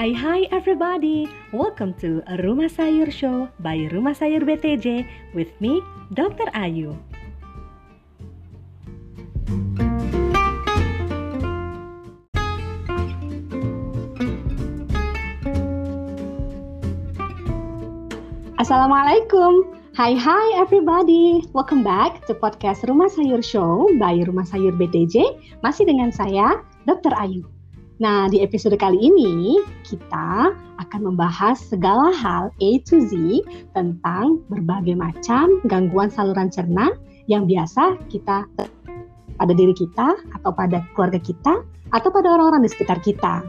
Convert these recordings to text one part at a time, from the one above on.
Hai hai everybody, welcome to Rumah Sayur Show by Rumah Sayur BTJ with me, Dr. Ayu. Assalamualaikum. Hai hai everybody. Welcome back to podcast Rumah Sayur Show by Rumah Sayur BTJ. Masih dengan saya, Dr. Ayu. Nah, di episode kali ini kita akan membahas segala hal A to Z tentang berbagai macam gangguan saluran cerna yang biasa kita pada diri kita atau pada keluarga kita atau pada orang-orang di sekitar kita.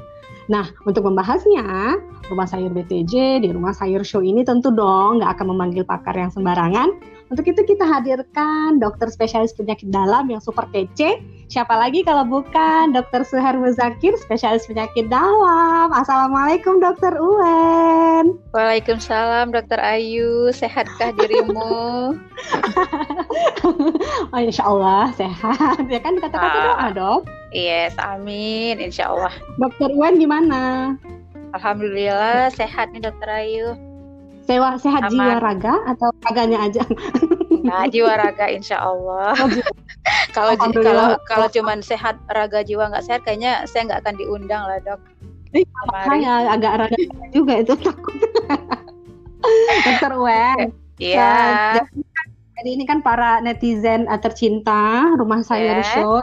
Nah, untuk membahasnya, Rumah Sayur BTJ di Rumah Sayur Show ini tentu dong nggak akan memanggil pakar yang sembarangan. Untuk itu kita hadirkan dokter spesialis penyakit dalam yang super kece. Siapa lagi kalau bukan dokter Suher Muzakir, spesialis penyakit dalam. Assalamualaikum dokter Uwen. Waalaikumsalam dokter Ayu, sehatkah dirimu? oh insya Allah sehat. Ya kan kata-kata ah. doa dok. Yes, amin, insya Allah. Dokter Wan gimana? Alhamdulillah sehat nih Dokter Ayu. Sewa, sehat Aman. jiwa raga atau raganya aja? Nah, jiwa raga insya Allah. Oh, kalau kalau kalau cuman sehat raga jiwa nggak sehat, kayaknya saya nggak akan diundang lah dok. Eh, makanya agak raga juga itu takut. Dokter Wen. Iya. Jadi ini kan para netizen tercinta rumah saya yeah. show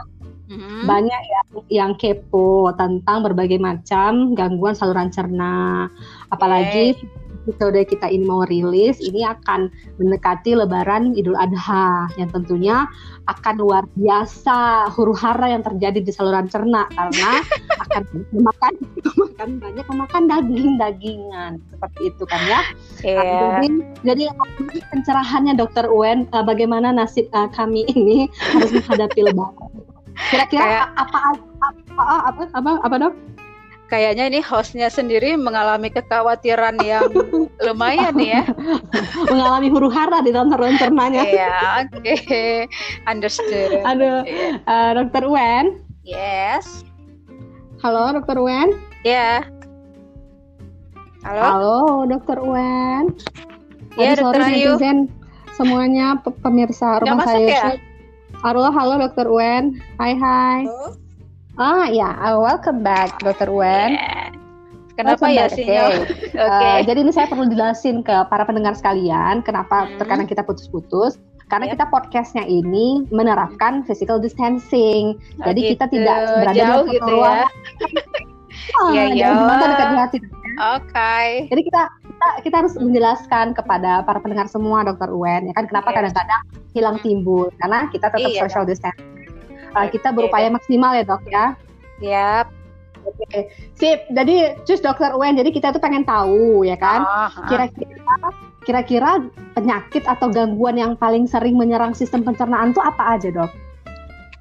hmm Banyak yang yang kepo tentang berbagai macam gangguan saluran cerna. Apalagi episode kita ini mau rilis ini akan mendekati Lebaran Idul Adha yang tentunya akan luar biasa huru hara yang terjadi di saluran cerna karena akan memakan memakan banyak memakan daging dagingan seperti itu kan ya. Yeah. Jadi, jadi pencerahannya Dokter Uen uh, bagaimana nasib uh, kami ini harus menghadapi Lebaran. Kira-kira apa, apa apa apa apa apa dok? Kayaknya ini hostnya sendiri mengalami kekhawatiran yang lumayan nih ya. mengalami huru hara di dalam saluran cernanya. Iya, oke, okay. understood. Aduh, yeah. uh, Dokter Wen. Yes. Halo, Dokter Wen. Ya. Yeah. Halo. Halo, Dokter Wen. Ya, yeah, Dokter Ayu. semuanya pemirsa rumah saya. Ya? Halo, halo Dokter Wen. Hai hai. Halo. Ah ya, uh, welcome back Dokter Wen. Yeah. Kenapa welcome ya sinyal? Oke. Okay. okay. Uh, jadi ini saya perlu jelasin ke para pendengar sekalian kenapa hmm. terkadang kita putus-putus. Karena yep. kita podcastnya ini menerapkan physical distancing. Oh, jadi gitu. kita tidak berada Jauh di gitu ya. Iya, iya. dekat Oke. Jadi kita kita, kita harus menjelaskan kepada para pendengar semua Dokter Uen ya kan kenapa kadang-kadang yes. hilang hmm. timbul karena kita tetap iya, social distancing. Uh, kita berupaya maksimal ya dok ya. Yap. Oke, okay. sip. Jadi, cus dokter Uen, jadi kita tuh pengen tahu ya kan, ah, ah. kira-kira kira-kira penyakit atau gangguan yang paling sering menyerang sistem pencernaan tuh apa aja dok?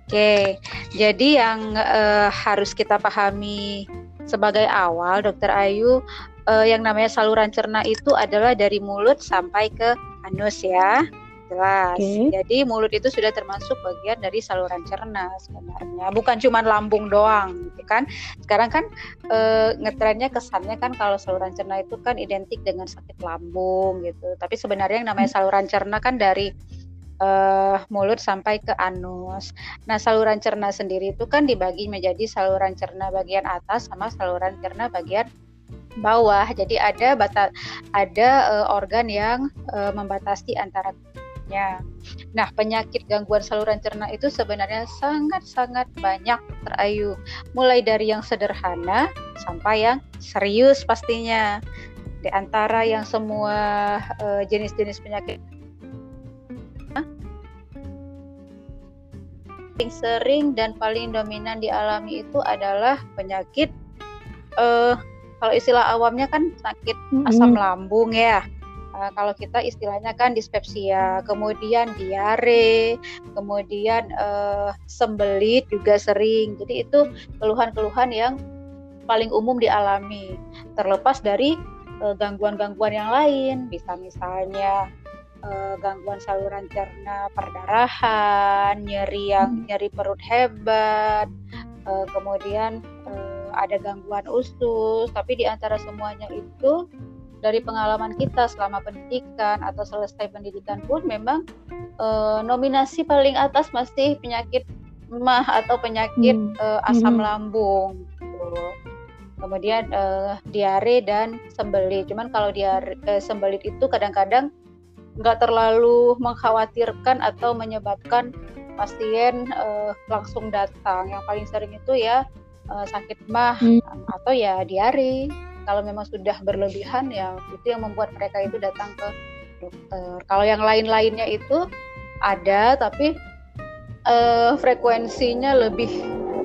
Oke, jadi yang uh, harus kita pahami sebagai awal, Dokter Ayu, uh, yang namanya saluran cerna itu adalah dari mulut sampai ke anus ya. Jelas. Okay. Jadi mulut itu sudah termasuk bagian dari saluran cerna sebenarnya. Bukan cuma lambung doang, gitu kan. Sekarang kan e, ngetrennya kesannya kan kalau saluran cerna itu kan identik dengan sakit lambung gitu. Tapi sebenarnya yang namanya saluran cerna kan dari uh, mulut sampai ke anus. Nah, saluran cerna sendiri itu kan dibagi menjadi saluran cerna bagian atas sama saluran cerna bagian bawah. Jadi ada batas ada uh, organ yang uh, membatasi antara penyakitnya. Nah, penyakit gangguan saluran cerna itu sebenarnya sangat-sangat banyak terayu. Mulai dari yang sederhana sampai yang serius pastinya. Di antara yang semua eh, jenis-jenis uh, penyakit paling sering dan paling dominan dialami itu adalah penyakit uh, kalau istilah awamnya kan sakit asam lambung ya uh, kalau kita istilahnya kan dispepsia, kemudian diare, kemudian uh, sembelit juga sering. Jadi itu keluhan-keluhan yang paling umum dialami. Terlepas dari eh, gangguan-gangguan uh, yang lain, bisa misalnya uh, gangguan saluran cerna, perdarahan, nyeri yang hmm. nyeri perut hebat, uh, kemudian uh, ada gangguan usus, tapi di antara semuanya itu dari pengalaman kita selama pendidikan atau selesai pendidikan pun memang uh, nominasi paling atas masih penyakit mah atau penyakit hmm. uh, asam hmm. lambung. Gitu. Kemudian uh, diare dan sembelit. Cuman kalau diare uh, sembelit itu kadang-kadang nggak terlalu mengkhawatirkan atau menyebabkan pasien uh, langsung datang. Yang paling sering itu ya uh, sakit mah hmm. atau ya diare. Kalau memang sudah berlebihan ya itu yang membuat mereka itu datang ke dokter. Kalau yang lain-lainnya itu ada tapi uh, frekuensinya lebih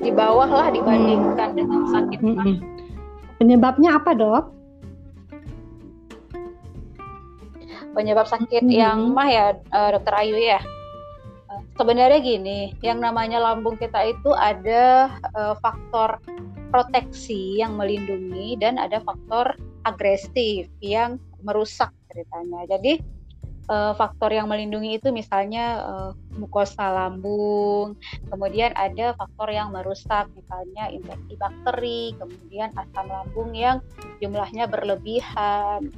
di bawah lah dibandingkan hmm. dengan sakit mah. Hmm. Penyebabnya apa dok? Penyebab sakit hmm. yang mah ya uh, dokter Ayu ya sebenarnya gini, yang namanya lambung kita itu ada uh, faktor proteksi yang melindungi dan ada faktor agresif yang merusak ceritanya. Jadi uh, faktor yang melindungi itu misalnya uh, mukosa lambung, kemudian ada faktor yang merusak misalnya infeksi bakteri, kemudian asam lambung yang jumlahnya berlebihan.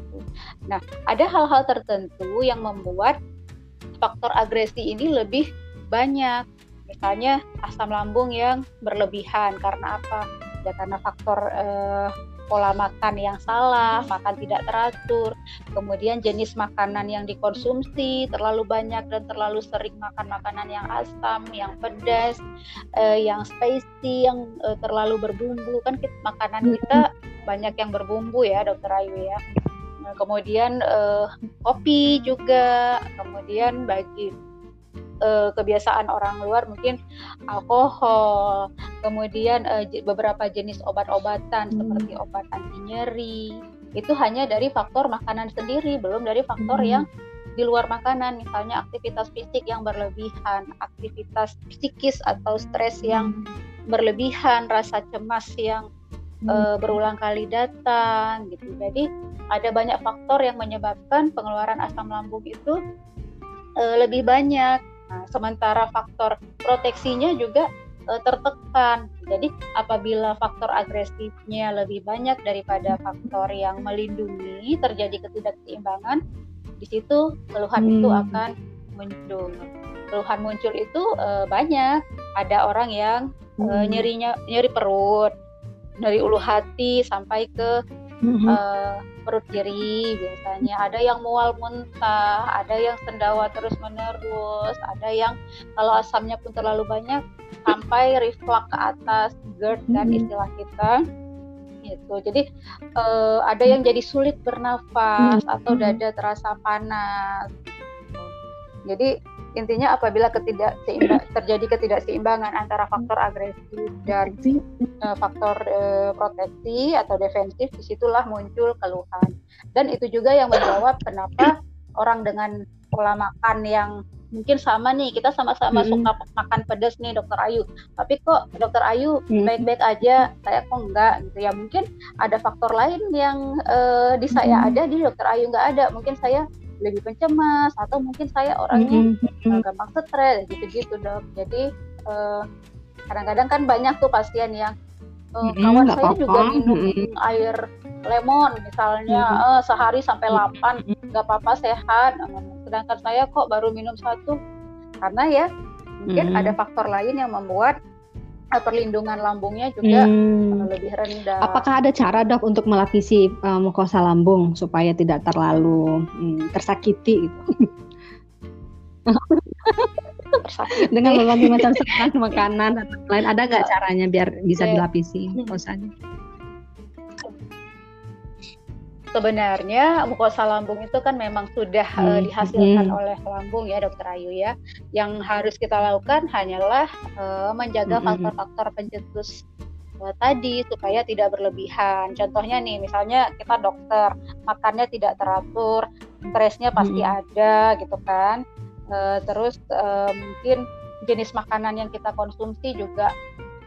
Nah, ada hal-hal tertentu yang membuat faktor agresi ini lebih banyak. Misalnya asam lambung yang berlebihan karena apa? Ya karena faktor eh, pola makan yang salah, makan tidak teratur, kemudian jenis makanan yang dikonsumsi terlalu banyak dan terlalu sering makan makanan yang asam, yang pedas, eh, yang spicy, yang eh, terlalu berbumbu. Kan kita, makanan kita banyak yang berbumbu ya, Dokter Ayu ya. Nah, kemudian eh, kopi juga, kemudian bagi uh, kebiasaan orang luar mungkin alkohol, kemudian uh, beberapa jenis obat-obatan hmm. seperti obat anti nyeri itu hanya dari faktor makanan sendiri, belum dari faktor hmm. yang di luar makanan, misalnya aktivitas fisik yang berlebihan, aktivitas psikis atau stres yang hmm. berlebihan, rasa cemas yang hmm. uh, berulang kali datang gitu. Jadi ada banyak faktor yang menyebabkan pengeluaran asam lambung itu uh, lebih banyak Nah, sementara faktor proteksinya juga e, tertekan. Jadi apabila faktor agresifnya lebih banyak daripada faktor yang melindungi, terjadi ketidakseimbangan, di situ keluhan hmm. itu akan muncul. Keluhan muncul itu e, banyak. Ada orang yang e, nyerinya nyeri perut, nyeri ulu hati sampai ke hmm. uh, perut kiri biasanya ada yang mual muntah ada yang sendawa terus menerus ada yang kalau asamnya pun terlalu banyak sampai reflux ke atas GERD kan hmm. istilah kita gitu jadi uh, ada yang jadi sulit bernafas hmm. atau dada terasa panas jadi intinya apabila ketidakseimbang terjadi ketidakseimbangan antara faktor agresif dan uh, faktor uh, proteksi atau defensif di situlah muncul keluhan. Dan itu juga yang menjawab kenapa orang dengan pola makan yang mungkin sama nih kita sama-sama hmm. suka makan pedas nih dokter Ayu. Tapi kok dokter Ayu baik-baik aja saya kok enggak gitu ya. Mungkin ada faktor lain yang uh, di saya ada di dokter Ayu enggak ada. Mungkin saya lebih pencemas atau mungkin saya orangnya mm-hmm. gampang stres gitu-gitu dok jadi eh, kadang-kadang kan banyak tuh pasien yang uh, mm-hmm, kawan saya apa-apa. juga minum mm-hmm. air lemon misalnya mm-hmm. uh, sehari sampai 8 nggak apa-apa sehat sedangkan saya kok baru minum satu karena ya mungkin mm-hmm. ada faktor lain yang membuat perlindungan lambungnya juga hmm. lebih rendah. Apakah ada cara dok untuk melapisi uh, mukosa lambung supaya tidak terlalu um, tersakiti gitu? tersakiti. Dengan berbagai macam makanan atau lain ada nggak caranya biar bisa yeah. dilapisi mukosanya? Sebenarnya mukosa lambung itu kan memang sudah hmm. uh, dihasilkan hmm. oleh lambung ya dokter Ayu ya. Yang harus kita lakukan hanyalah uh, menjaga hmm. faktor-faktor pencetus uh, tadi supaya tidak berlebihan. Contohnya nih, misalnya kita dokter makannya tidak teratur, stresnya pasti hmm. ada gitu kan. Uh, terus uh, mungkin jenis makanan yang kita konsumsi juga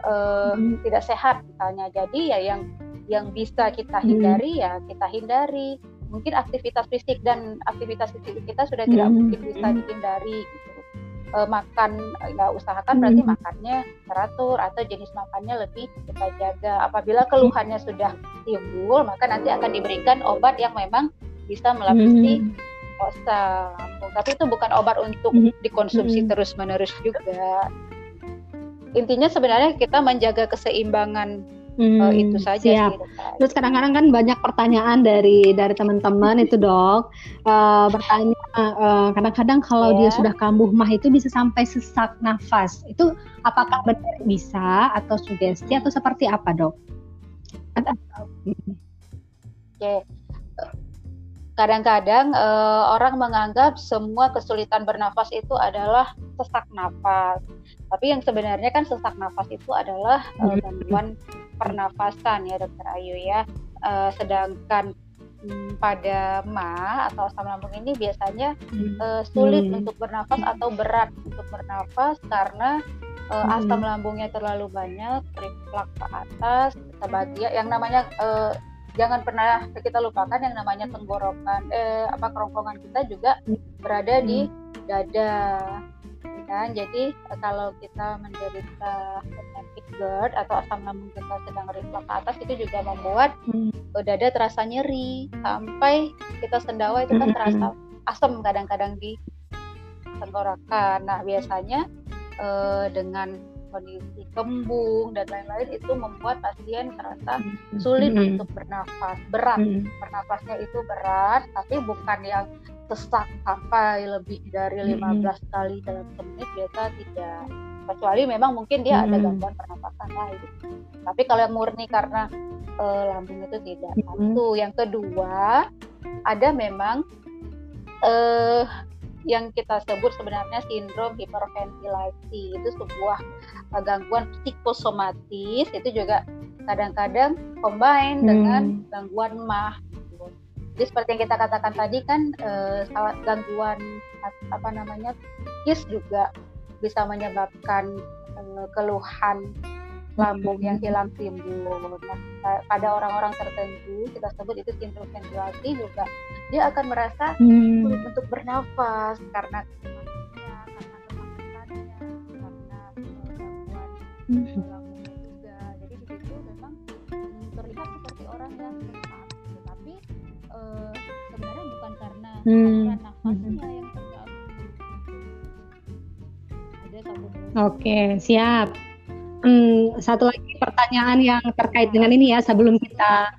uh, hmm. tidak sehat misalnya. Jadi ya yang yang bisa kita hmm. hindari hmm. ya kita hindari mungkin aktivitas fisik dan aktivitas fisik kita sudah tidak hmm. mungkin bisa dihindari gitu uh, makan nggak usahakan berarti hmm. makannya teratur atau jenis makannya lebih kita jaga. Apabila keluhannya sudah timbul, maka nanti akan diberikan obat yang memang bisa melapisi hmm. osa lambung. Tapi itu bukan obat untuk hmm. dikonsumsi hmm. terus-menerus juga. Intinya sebenarnya kita menjaga keseimbangan Hmm, uh, itu saja siap. sih. Terus kadang-kadang kan banyak pertanyaan dari dari teman-teman itu dok uh, bertanya uh, kadang-kadang kalau yeah. dia sudah kambuh mah itu bisa sampai sesak nafas itu apakah benar bisa atau sugesti atau seperti apa dok? Oke. Okay. Kadang-kadang uh, orang menganggap semua kesulitan bernafas itu adalah sesak nafas. Tapi yang sebenarnya kan sesak nafas itu adalah uh, gangguan pernafasan ya dokter Ayu ya. Uh, sedangkan um, pada ma atau asam lambung ini biasanya uh, sulit hmm. untuk bernafas atau berat untuk bernafas karena uh, hmm. asam lambungnya terlalu banyak, reflux ke atas, sebagian yang namanya uh, jangan pernah kita lupakan yang namanya tenggorokan eh apa kerongkongan kita juga berada di hmm. dada kan jadi kalau kita menderita penyakit GERD atau asam lambung kita sedang reflux ke atas itu juga membuat hmm. dada terasa nyeri sampai kita sendawa itu kan terasa asam kadang-kadang di tenggorokan nah biasanya eh, dengan kondisi kembung dan lain-lain itu membuat pasien terasa sulit mm -hmm. untuk bernafas berat mm -hmm. bernafasnya itu berat tapi bukan yang sesak sampai lebih dari 15 mm -hmm. kali dalam semenit biasa tidak kecuali memang mungkin dia mm -hmm. ada gangguan pernapasan lain tapi kalau yang murni karena uh, lambung itu tidak mm -hmm. satu yang kedua ada memang uh, yang kita sebut sebenarnya sindrom hiperventilasi itu sebuah uh, gangguan psikosomatis itu juga kadang-kadang combine hmm. dengan gangguan mah jadi seperti yang kita katakan tadi kan eh, gangguan apa namanya kis juga bisa menyebabkan eh, keluhan lambung yang hilang timbul. Nah, pada orang-orang tertentu kita sebut itu sindrom ventilasi juga dia akan merasa hmm. sulit untuk bernafas karena karena kemasukannya, karena gangguan hmm. Hmm. nafasnya yang terganggu. Oke, siap. Hmm, satu lagi pertanyaan yang terkait dengan ini ya sebelum kita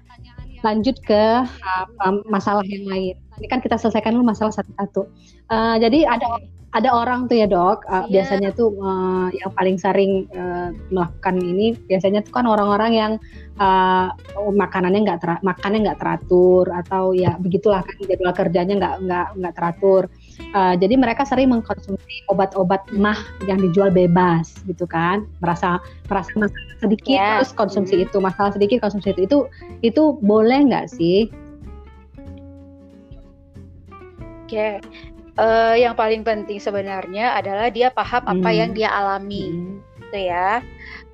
lanjut ke uh, masalah yang lain. Ini kan kita selesaikan dulu masalah satu-satu. Uh, jadi ada ada orang tuh ya dok, uh, yeah. biasanya tuh uh, yang paling sering uh, melakukan ini biasanya tuh kan orang-orang yang uh, makanannya nggak ter makannya nggak teratur atau ya begitulah kan jadwal kerjanya nggak nggak nggak teratur. Uh, jadi mereka sering mengkonsumsi obat-obat mah yang dijual bebas gitu kan, merasa merasa masalah sedikit yeah. terus konsumsi mm. itu masalah sedikit konsumsi itu itu itu boleh nggak sih? Oke, okay uh, yang paling penting sebenarnya adalah dia paham hmm. apa yang dia alami, hmm. gitu ya.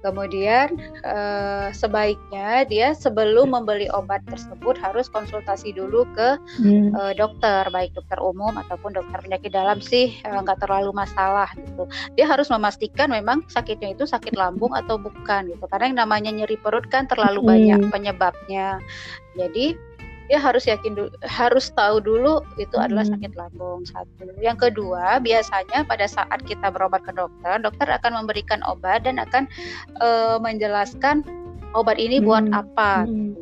Kemudian uh, sebaiknya dia sebelum membeli obat tersebut harus konsultasi dulu ke hmm. uh, dokter, baik dokter umum ataupun dokter penyakit dalam sih nggak uh, terlalu masalah gitu. Dia harus memastikan memang sakitnya itu sakit lambung atau bukan gitu. Karena yang namanya nyeri perut kan terlalu hmm. banyak penyebabnya. Jadi dia harus yakin dulu, harus tahu dulu itu hmm. adalah sakit lambung satu. Yang kedua, biasanya pada saat kita berobat ke dokter, dokter akan memberikan obat dan akan uh, menjelaskan obat ini hmm. buat apa. Hmm.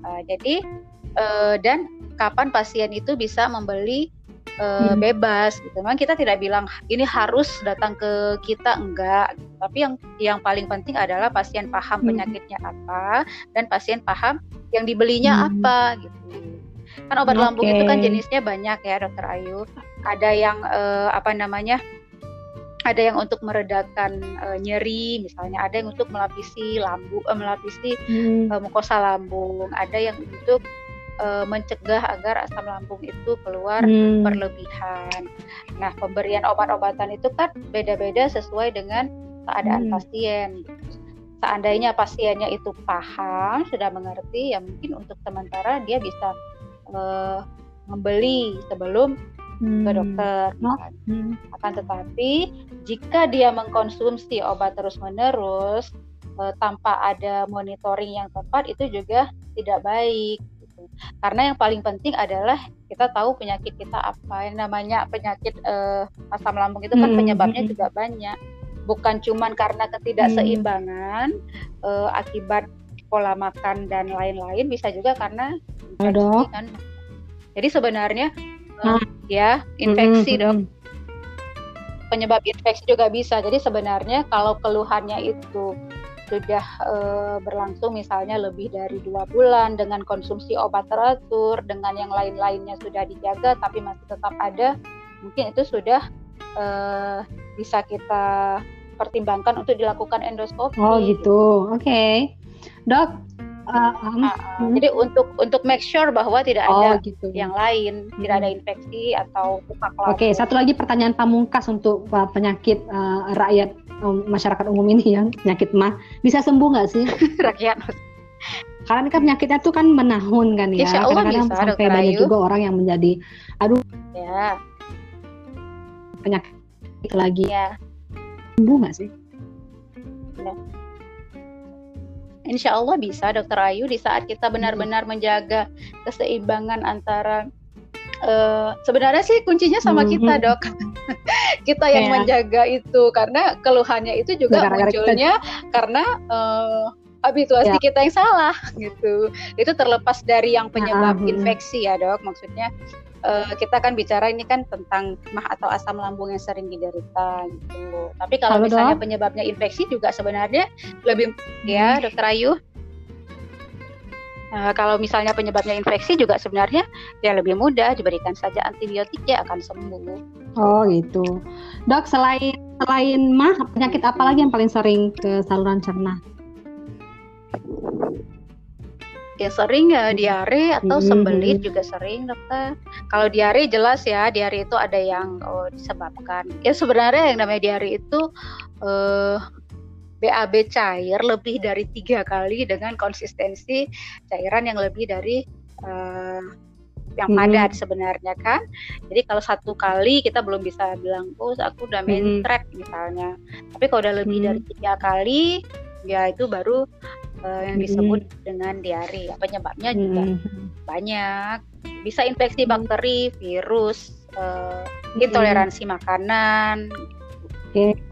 Uh, jadi uh, dan kapan pasien itu bisa membeli uh, hmm. bebas gitu. Memang kita tidak bilang ini harus datang ke kita enggak, tapi yang yang paling penting adalah pasien paham hmm. penyakitnya apa dan pasien paham yang dibelinya hmm. apa gitu kan obat okay. lambung itu kan jenisnya banyak ya dokter Ayu ada yang uh, apa namanya ada yang untuk meredakan uh, nyeri misalnya ada yang untuk melapisi lambung uh, melapisi hmm. uh, mukosa lambung ada yang untuk uh, mencegah agar asam lambung itu keluar hmm. berlebihan nah pemberian obat-obatan itu kan beda-beda sesuai dengan keadaan hmm. pasien seandainya pasiennya itu paham sudah mengerti ya mungkin untuk sementara dia bisa uh, membeli sebelum hmm. ke dokter. Oh. Hmm. Akan tetapi jika dia mengkonsumsi obat terus-menerus uh, tanpa ada monitoring yang tepat itu juga tidak baik. Gitu. Karena yang paling penting adalah kita tahu penyakit kita apa. Yang namanya penyakit uh, asam lambung itu kan hmm. penyebabnya hmm. juga banyak. Bukan cuma karena ketidakseimbangan hmm. uh, akibat pola makan dan lain-lain, bisa juga karena infeksi kan. Jadi sebenarnya uh, ya infeksi hmm. dok penyebab infeksi juga bisa. Jadi sebenarnya kalau keluhannya itu sudah e, berlangsung misalnya lebih dari dua bulan dengan konsumsi obat teratur dengan yang lain-lainnya sudah dijaga tapi masih tetap ada mungkin itu sudah e, bisa kita pertimbangkan untuk dilakukan endoskopi. Oh gitu, oke, okay. dok. Uh, um, uh, uh, jadi untuk untuk make sure bahwa tidak oh, ada gitu. yang lain, hmm. tidak ada infeksi atau Oke, okay, satu lagi pertanyaan pamungkas untuk uh, penyakit uh, rakyat masyarakat umum ini yang penyakit mah bisa sembuh nggak sih rakyat karena kan penyakitnya tuh kan menahun kan ya kadang-kadang sampai banyak Ayu. juga orang yang menjadi aduh ya penyakit lagi ya. sembuh nggak sih ya. Insya Allah bisa dokter Ayu di saat kita benar-benar menjaga keseimbangan antara uh, sebenarnya sih kuncinya sama hmm. kita dok kita yang yeah. menjaga itu karena keluhannya itu juga Gara -gara munculnya kita... karena uh, habituasi yeah. kita yang salah gitu. Itu terlepas dari yang penyebab uh, infeksi ya dok. Maksudnya uh, kita kan bicara ini kan tentang mah atau asam lambung yang sering diderita gitu. Tapi kalau Halo, misalnya dok. penyebabnya infeksi juga sebenarnya lebih ya, hmm. ya dokter Ayu. Nah, kalau misalnya penyebabnya infeksi juga sebenarnya ya lebih mudah diberikan saja antibiotik ya akan sembuh. Oh gitu. Dok, selain selain mah penyakit apa lagi yang paling sering ke saluran cerna? Ya sering ya diare atau hmm. sembelit juga sering dokter. Kalau diare jelas ya diare itu ada yang oh, disebabkan. Ya sebenarnya yang namanya diare itu uh, BAB cair lebih dari tiga kali dengan konsistensi cairan yang lebih dari uh, yang hmm. padat hmm. sebenarnya kan. Jadi kalau satu kali kita belum bisa bilang oh aku udah main hmm. track misalnya. Tapi kalau udah lebih hmm. dari tiga kali ya itu baru uh, yang disebut hmm. dengan diare. Penyebabnya hmm. juga banyak. Bisa infeksi hmm. bakteri, virus, uh, intoleransi makanan. Okay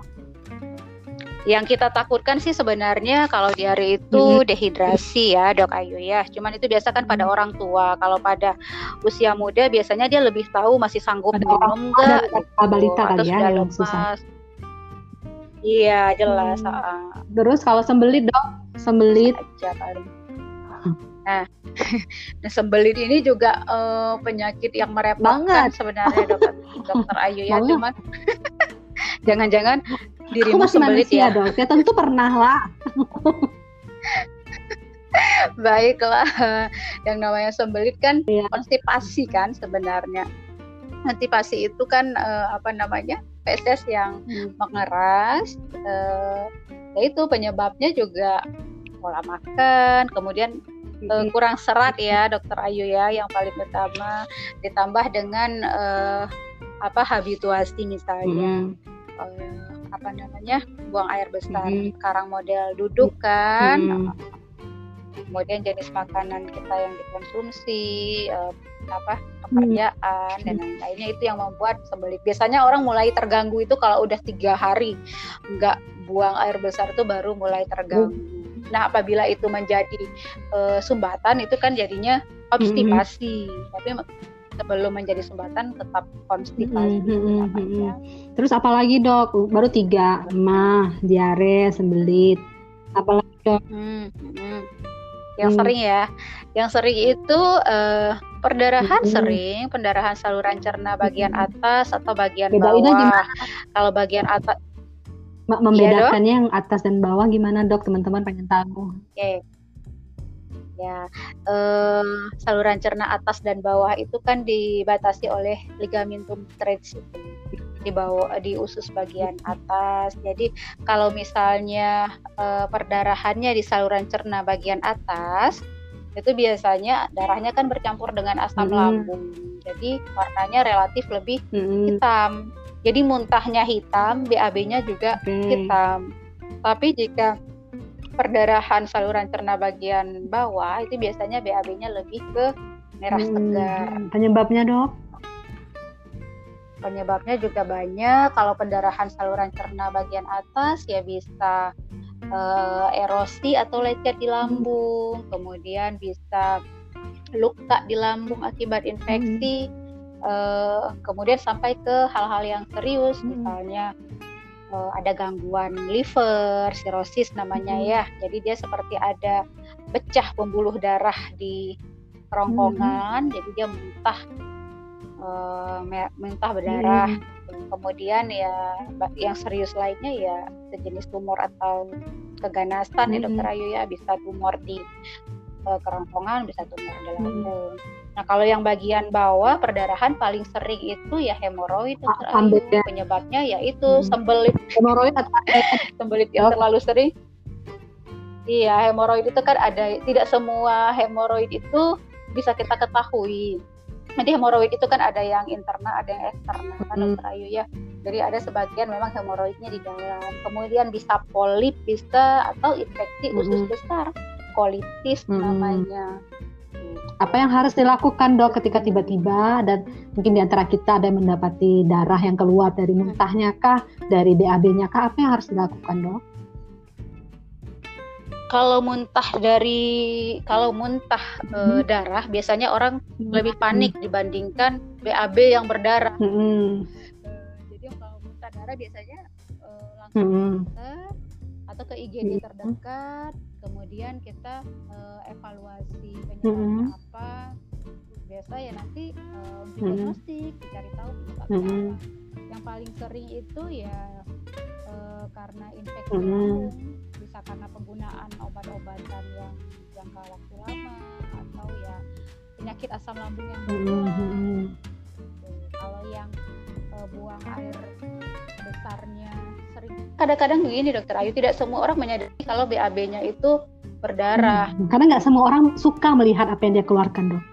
yang kita takutkan sih sebenarnya kalau di hari itu dehidrasi ya dok Ayu ya. Cuman itu biasa kan pada orang tua. Kalau pada usia muda biasanya dia lebih tahu masih sanggup minum enggak gitu. balita atau ya, lemas. Susah. Iya jelas. Hmm. Terus kalau sembelit dok, sembelit. Aja kali. Nah, nah sembelit ini juga uh, penyakit yang merepotkan sebenarnya dokter, dokter Ayu ya. Cuman jangan-jangan dirimu aku masih sembelit manusia ya dong. Ya tentu pernah lah. Baiklah yang namanya sembelit kan ya. konstipasi kan sebenarnya. Konstipasi itu kan uh, apa namanya feses yang hmm. mengeras uh, ya itu penyebabnya juga pola makan kemudian uh, kurang serat ya dokter Ayu ya yang paling utama. Ditambah dengan uh, apa habituasi misalnya hmm uh, apa namanya buang air besar mm -hmm. karang model duduk kan mm -hmm. kemudian jenis makanan kita yang dikonsumsi uh, apa pekerjaan mm -hmm. dan lain-lainnya itu yang membuat sembelit biasanya orang mulai terganggu itu kalau udah tiga hari nggak buang air besar itu baru mulai terganggu mm -hmm. Nah, apabila itu menjadi uh, sumbatan itu kan jadinya obstipasi. Mm -hmm. Tapi sebelum menjadi sumbatan tetap konstipasi. Mm -hmm. Terus apalagi dok? Baru tiga, mah, diare, sembelit. Apalagi dok? Mm -hmm. Yang hmm. sering ya, yang sering itu uh, perdarahan hmm. sering, pendarahan saluran cerna bagian atas atau bagian Bedainnya bawah. Gimana? Kalau bagian atas membedakannya ya, yang atas dan bawah gimana dok teman-teman pengen tahu oke okay ya eh, saluran cerna atas dan bawah itu kan dibatasi oleh ligamentum stretch di bawah di usus bagian atas. Jadi kalau misalnya eh, perdarahannya di saluran cerna bagian atas itu biasanya darahnya kan bercampur dengan asam Hmm. lambung. Jadi warnanya relatif lebih Mm-mm. hitam. Jadi muntahnya hitam, BAB-nya juga Oke. hitam. Tapi jika perdarahan saluran cerna bagian bawah itu biasanya BAB-nya lebih ke merah Hmm. segar. Penyebabnya dok? Penyebabnya juga banyak. Kalau pendarahan saluran cerna bagian atas ya bisa eh, erosi atau lecet di lambung, kemudian bisa luka di lambung akibat infeksi, eh, kemudian sampai ke hal-hal yang serius, Hmm. misalnya eh, ada gangguan liver, sirosis namanya Hmm. ya. Jadi dia seperti ada pecah pembuluh darah di kerongkongan, jadi dia muntah me- muntah berdarah. Kemudian ya yang serius lainnya ya sejenis tumor atau keganasan ya Mhm. dokter Ayu ya bisa tumor di eh, kerongkongan, bisa tumor di lambung. Nah kalau yang bagian bawah perdarahan paling sering itu ya hemoroid dokter A- Ayu. ambek ya. Penyebabnya yaitu Mhm. sembelit Hemoroid atau sembelit yang Dok. terlalu sering. Iya, hemoroid itu kan ada tidak semua hemoroid itu bisa kita ketahui. Nanti hemoroid itu kan ada yang internal, ada yang eksternal kan Mm. dokter Ayu ya. Jadi ada sebagian memang hemoroidnya di dalam. Kemudian bisa polip bisa atau infeksi usus Mm-mm. besar, kolitis Mm-mm. namanya. Apa yang harus dilakukan dok ketika tiba-tiba dan mungkin di antara kita ada yang mendapati darah yang keluar dari muntahnya kah, dari BAB-nya kah, apa yang harus dilakukan dok? Kalau muntah dari kalau muntah eh, darah biasanya orang lebih panik dibandingkan BAB yang berdarah. Eh, jadi kalau muntah darah biasanya eh, langsung Mm-mm. ke atau ke IGD Iya. terdekat kemudian kita eh, evaluasi penyebabnya apa biasa ya nanti eh, untuk Mm-mm. diagnostik dicari tahu penyebabnya Mm-mm. apa yang paling sering itu ya eh, karena infeksi Mm-mm. lambung bisa karena penggunaan obat-obatan yang jangka waktu lama atau ya penyakit asam lambung yang berulang Mm-mm. Gitu. Kalau yang eh, buang air besarnya sering kadang-kadang begini dokter Ayu tidak semua orang menyadari kalau BAB-nya itu berdarah. Hmm. Karena nggak semua orang suka melihat apa yang dia keluarkan dok.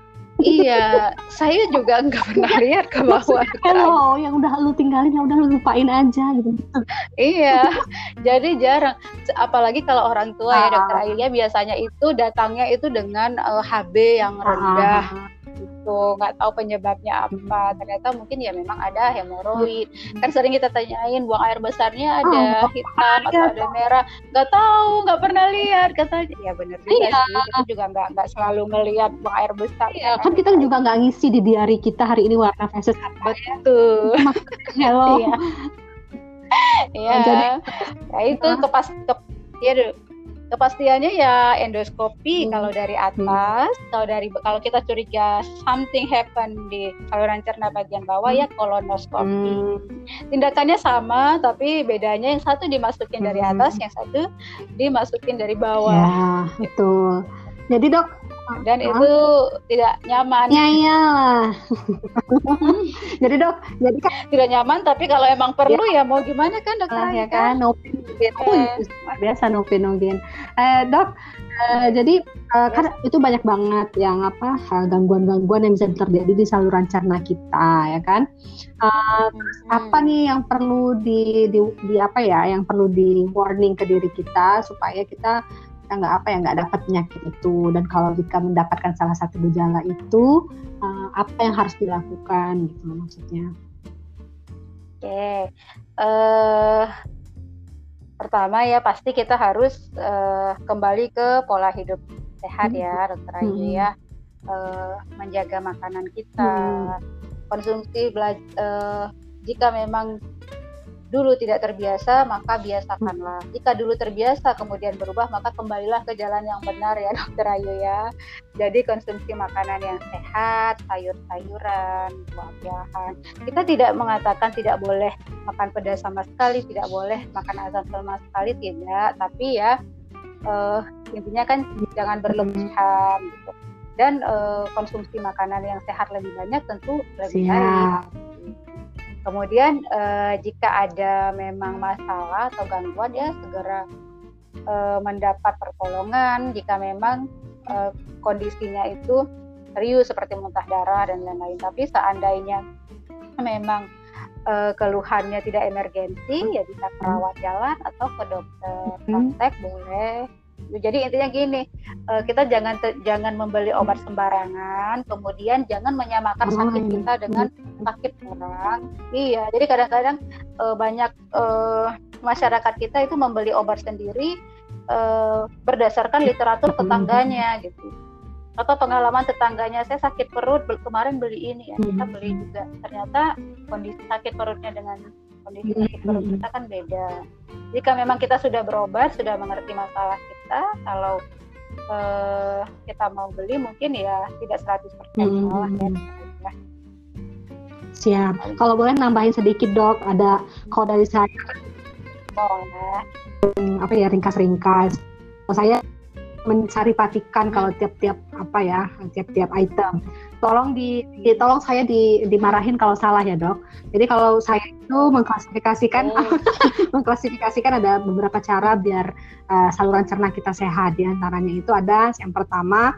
iya, saya juga nggak pernah lihat ke bawah. Kalau yang udah lu tinggalin, ya udah lu lupain aja gitu. Iya, jadi jarang. Apalagi kalau orang tua ya Ah. dokter Ayu ya biasanya itu datangnya itu dengan eh, HB yang rendah. Ah, gitu nggak tahu penyebabnya apa. Ternyata mungkin ya memang ada hemoroid. Kan sering kita tanyain buang air besarnya ada Oh, hitam atau ada merah. Nggak tahu nggak pernah lihat katanya. Ya benar juga Iya. sih kita juga nggak nggak selalu ngelihat buang air besar. Iya, kan kita juga nggak ngisi di diary kita hari ini warna faces apa ya. betul. Hello. iya. Iya. Jadi- ya itu kepas ke, ya. Kepastiannya ya endoskopi Hmm. kalau dari atas kalau dari kalau kita curiga something happen di saluran cerna bagian bawah ya kolonoskopi Hmm. tindakannya sama tapi bedanya yang satu dimasukin dari Hmm. atas yang satu dimasukin dari bawah Ya, betul. Jadi dok, dan Hah? itu tidak nyaman ya iyalah. jadi dok, jadi kan tidak nyaman tapi kalau emang perlu ya, mau gimana kan dokter lah ya Ayu, kan. Oh, Eh. biasa no pain, no gain. Eh, dok, eh, jadi eh, kan itu banyak banget yang apa gangguan-gangguan yang bisa terjadi di saluran cerna kita, ya kan? Hmm. apa nih yang perlu di, di, di apa ya, yang perlu di warning ke diri kita supaya kita kita nggak apa ya nggak dapat penyakit itu. Dan kalau jika mendapatkan salah satu gejala itu eh, apa yang harus dilakukan gitu maksudnya. Oke, eh pertama ya pasti kita harus eh, kembali ke pola hidup sehat ya, dokter Ayu Hmm. ya, Eh, menjaga makanan kita, konsumsi bela- eh, jika memang dulu tidak terbiasa maka biasakanlah. Jika dulu terbiasa kemudian berubah maka kembalilah ke jalan yang benar ya, dokter Ayu ya. Jadi konsumsi makanan yang sehat, sayur-sayuran, buah-buahan. Kita tidak mengatakan tidak boleh makan pedas sama sekali, tidak boleh makan asam sama sekali, tidak. Tapi ya eh, intinya kan jangan berlebihan gitu. Dan eh, konsumsi makanan yang sehat lebih banyak tentu lebih baik. Kemudian eh, jika ada memang masalah atau gangguan ya segera eh, mendapat pertolongan jika memang uh, kondisinya itu serius seperti muntah darah dan lain-lain. Tapi seandainya memang uh, keluhannya tidak emergensi, ya bisa ke rawat jalan atau ke dokter praktek boleh jadi intinya gini, uh, kita jangan jangan membeli obat sembarangan, kemudian jangan menyamakan oh, sakit kita dengan sakit orang. Iya, jadi kadang-kadang uh, banyak uh, masyarakat kita itu membeli obat sendiri berdasarkan literatur tetangganya gitu. Atau pengalaman tetangganya saya sakit perut kemarin beli ini ya kita beli juga. Ternyata kondisi sakit perutnya dengan kondisi sakit perut kita kan beda. Jika memang kita sudah berobat sudah mengerti masalah kita kalau uh, kita mau beli mungkin ya tidak 100% salah ya. siap. Kalau boleh nambahin sedikit dok ada kalau dari saya boleh. Apa ya ringkas-ringkas. Kalau saya mencari patikan kalau tiap-tiap apa ya tiap-tiap item. Tolong di, di tolong saya di, dimarahin kalau salah ya dok. Jadi kalau saya itu mengklasifikasikan oh. mengklasifikasikan ada beberapa cara biar uh, saluran cerna kita sehat. Di antaranya itu ada yang pertama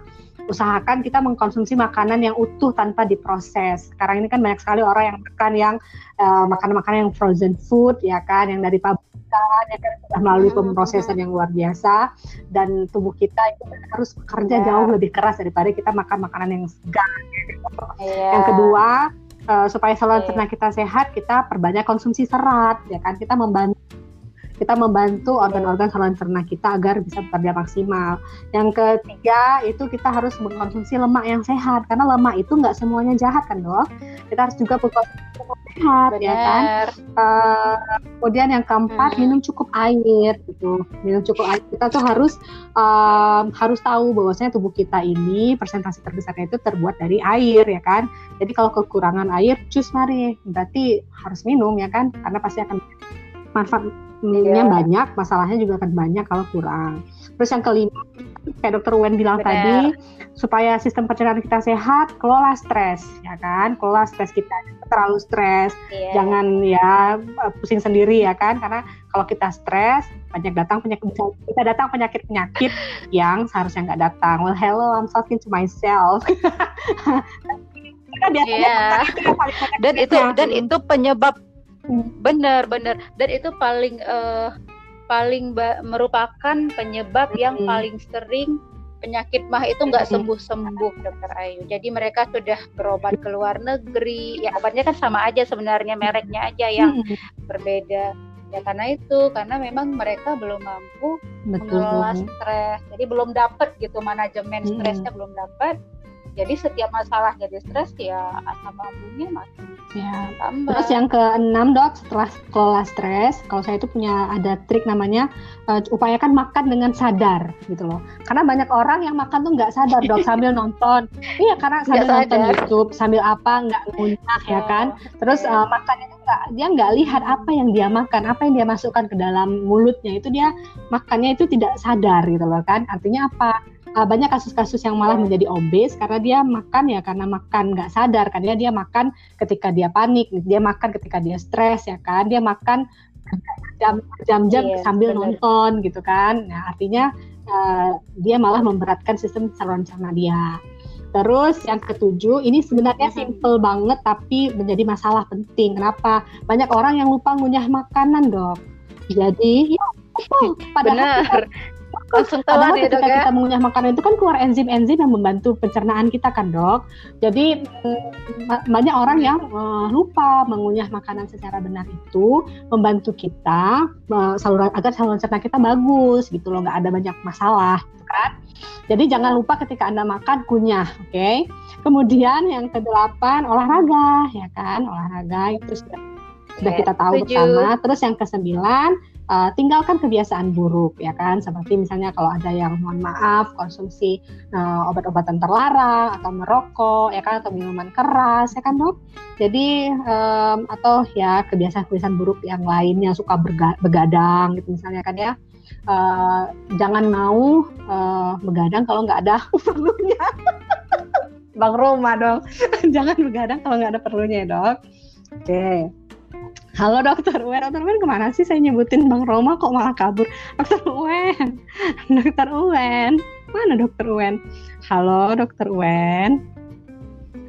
usahakan kita mengkonsumsi makanan yang utuh tanpa diproses. Sekarang ini kan banyak sekali orang yang makan yang uh, makanan-makanan yang frozen food ya kan, yang dari pabrikan ya kan sudah melalui pemrosesan yang luar biasa dan tubuh kita itu harus bekerja yeah. jauh lebih keras daripada kita makan makanan yang segar. Yeah. Yang kedua uh, supaya saluran okay. cerna kita sehat, kita perbanyak konsumsi serat ya kan, kita membantu kita membantu organ-organ saluran cerna kita agar bisa bekerja maksimal. Yang ketiga itu kita harus mengkonsumsi lemak yang sehat karena lemak itu nggak semuanya jahat kan dok. Kita harus juga mengkonsumsi lemak sehat Benar. ya kan. Uh, kemudian yang keempat hmm. minum cukup air gitu. Minum cukup air kita tuh harus uh, harus tahu bahwasanya tubuh kita ini persentase terbesarnya itu terbuat dari air ya kan. Jadi kalau kekurangan air, cus mari berarti harus minum ya kan karena pasti akan manfaat yeah. banyak, masalahnya juga akan banyak kalau kurang. Terus yang kelima, kayak dokter Wen bilang Bener. tadi, supaya sistem pencernaan kita sehat, kelola stres, ya kan? Kelola stres kita terlalu stres, yeah. jangan ya pusing sendiri ya kan? Karena kalau kita stres, banyak datang penyakit kita datang penyakit penyakit yang seharusnya nggak datang. Well, hello, I'm talking to myself. yeah. dan itu dan itu penyebab Benar, benar. Dan itu paling uh, paling merupakan penyebab yang paling sering penyakit mah itu nggak sembuh-sembuh dokter Ayu. Jadi mereka sudah berobat ke luar negeri. Ya obatnya kan sama aja sebenarnya mereknya aja yang hmm. berbeda. Ya karena itu karena memang mereka belum mampu Betul. mengelola stres. Jadi belum dapat gitu manajemen stresnya belum dapat jadi setiap masalah jadi stres ya asam lambungnya makin ya. tambah. Terus yang keenam dok setelah kelola stres, kalau saya itu punya ada trik namanya uh, upayakan makan dengan sadar gitu loh. Karena banyak orang yang makan tuh nggak sadar dok sambil nonton. Iya karena sambil gak nonton sadar. YouTube sambil apa nggak ngunyah ya kan. Terus uh, makannya nggak dia nggak lihat apa yang dia makan, apa yang dia masukkan ke dalam mulutnya itu dia makannya itu tidak sadar gitu loh kan. Artinya apa? Uh, banyak kasus-kasus yang malah menjadi obes karena dia makan ya karena makan nggak sadar kan ya dia makan ketika dia panik dia makan ketika dia stres ya kan dia makan jam-jam yeah, sambil bener. nonton gitu kan nah artinya uh, dia malah memberatkan sistem saluran cerna dia Terus yang ketujuh, ini sebenarnya simple banget tapi menjadi masalah penting. Kenapa? Banyak orang yang lupa ngunyah makanan, dok. Jadi, ya, padahal Benar langsung telan ya dok ya. kita mengunyah makanan itu kan keluar enzim-enzim yang membantu pencernaan kita kan dok. Jadi mm, banyak orang yang uh, lupa mengunyah makanan secara benar itu membantu kita uh, saluran agar saluran cerna kita bagus gitu loh nggak ada banyak masalah gitu kan. Jadi jangan lupa ketika anda makan kunyah oke? Okay? kemudian yang kedelapan olahraga ya kan olahraga itu sudah sudah kita tahu bersama. Terus yang kesembilan uh, tinggalkan kebiasaan buruk ya kan? Seperti misalnya kalau ada yang mohon maaf konsumsi uh, obat-obatan terlarang atau merokok ya kan? Atau minuman keras ya kan dok? Jadi um, atau ya kebiasaan-kebiasaan buruk yang lainnya suka begadang gitu misalnya kan ya. Uh, jangan mau uh, begadang kalau nggak ada perlunya. Bang Roma dong jangan begadang kalau nggak ada perlunya dok. Oke. okay. Halo dokter Wen, dokter Wen ke mana sih saya nyebutin Bang Roma kok malah kabur? Dokter Wen, dokter Wen. Mana dokter Uwen? Halo dokter Uwen.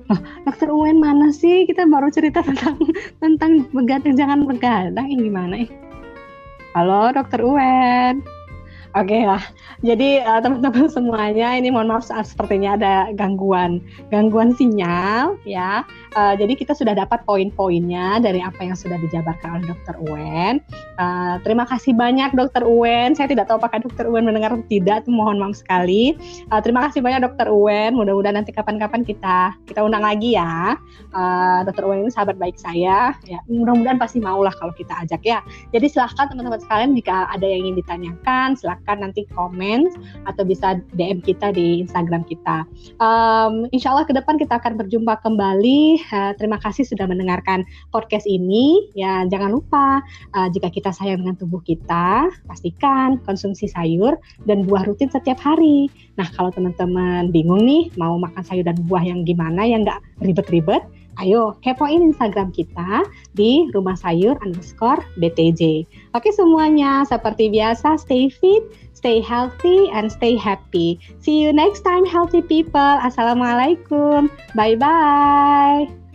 Oh, dokter Uwen mana sih? Kita baru cerita tentang tentang begadang jangan begadang ini gimana ih? Halo dokter Uwen. Oke okay lah. Jadi uh, teman-teman semuanya ini mohon maaf sepertinya ada gangguan gangguan sinyal ya. Uh, jadi kita sudah dapat poin-poinnya dari apa yang sudah dijabarkan oleh Dokter Uwen. Uh, terima kasih banyak Dokter Uwen. Saya tidak tahu apakah Dokter Uwen mendengar atau tidak. Mohon maaf sekali. Uh, terima kasih banyak Dokter Uwen. Mudah-mudahan nanti kapan-kapan kita kita undang lagi ya. Uh, Dokter Uwen ini sahabat baik saya. Ya mudah-mudahan pasti mau lah kalau kita ajak ya. Jadi silahkan teman-teman sekalian jika ada yang ingin ditanyakan silahkan nanti komen atau bisa DM kita di Instagram kita. Um, insya Allah ke depan kita akan berjumpa kembali Uh, terima kasih sudah mendengarkan podcast ini. Ya, jangan lupa uh, jika kita sayang dengan tubuh kita, pastikan konsumsi sayur dan buah rutin setiap hari. Nah, kalau teman-teman bingung nih mau makan sayur dan buah yang gimana yang nggak ribet-ribet, ayo kepoin Instagram kita di rumah sayur underscore BTJ. Oke semuanya, seperti biasa stay fit, stay healthy, and stay happy. See you next time healthy people. Assalamualaikum. Bye-bye.